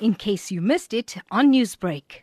in case you missed it on Newsbreak.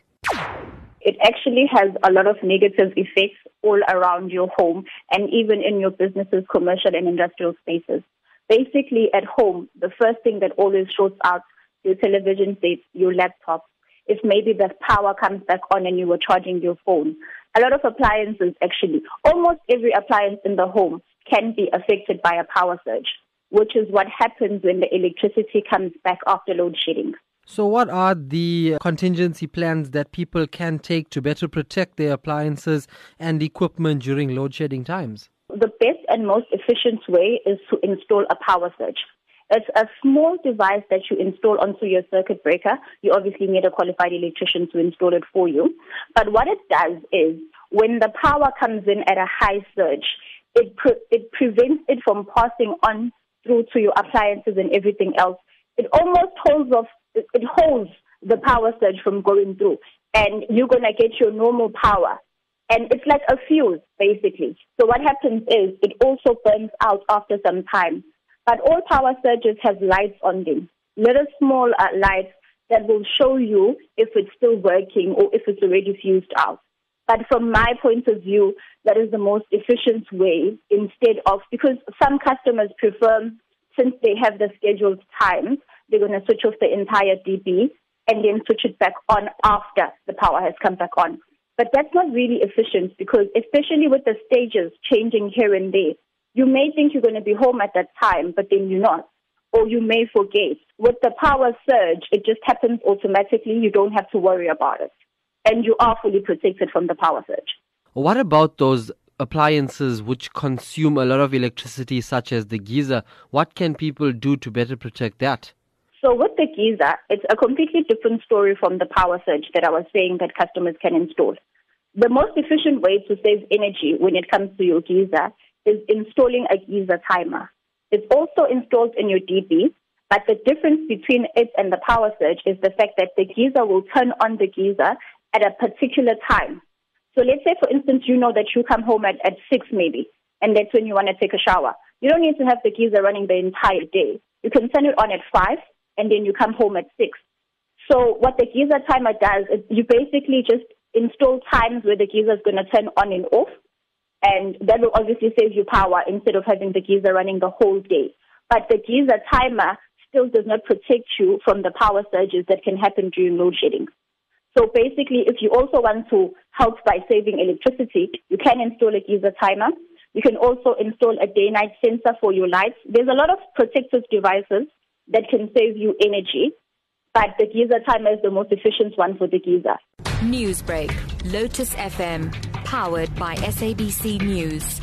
It actually has a lot of negative effects all around your home and even in your businesses, commercial and industrial spaces. Basically, at home, the first thing that always shorts out your television sets, your laptop, if maybe the power comes back on and you were charging your phone. A lot of appliances, actually, almost every appliance in the home can be affected by a power surge, which is what happens when the electricity comes back after load shedding. So, what are the contingency plans that people can take to better protect their appliances and equipment during load shedding times? The best and most efficient way is to install a power surge. It's a small device that you install onto your circuit breaker. You obviously need a qualified electrician to install it for you. But what it does is when the power comes in at a high surge, it, pre- it prevents it from passing on through to your appliances and everything else. It almost holds off, it, holds the power surge from going through. And you're to get your normal power. And it's like a fuse, basically. So what happens is it also burns out after some time. But all power surges have lights on them, little small uh, lights that will show you if it's still working or if it's already fused out. But from my point of view, that is the most efficient way instead of, because some customers prefer, since they have the scheduled times, they're going to switch off the entire DB and then switch it back on after the power has come back on. But that's not really efficient because especially with the stages changing here and there, you may think you're going to be home at that time, but then you're not. Or you may forget. With the power surge, it just happens automatically. You don't have to worry about it. And you are fully protected from the power surge. What about those appliances which consume a lot of electricity, such as the geyser? What can people do to better protect that? So with the geyser, it's a completely different story from the power surge that I was saying that customers can install. The most efficient way to save energy when it comes to your geyser is installing a geyser timer. It's also installed in your DB, but the difference between it and the power surge is the fact that the geyser will turn on the geyser at a particular time. So let's say, for instance, you know that you come home at, at 6 maybe, and that's when you want to take a shower. You don't need to have the geyser running the entire day. You can turn it on at 5, and then you come home at 6. So what the geyser timer does is you basically just install times where the geyser is going to turn on and off and that will obviously save you power instead of having the geyser running the whole day. But the geyser timer still does not protect you from the power surges that can happen during load shedding. So basically, if you also want to help by saving electricity, you can install a geyser timer. You can also install a day-night sensor for your lights. There's a lot of protective devices that can save you energy, but the geyser timer is the most efficient one for the geyser. Newsbreak, Lotus FM, powered by SABC News.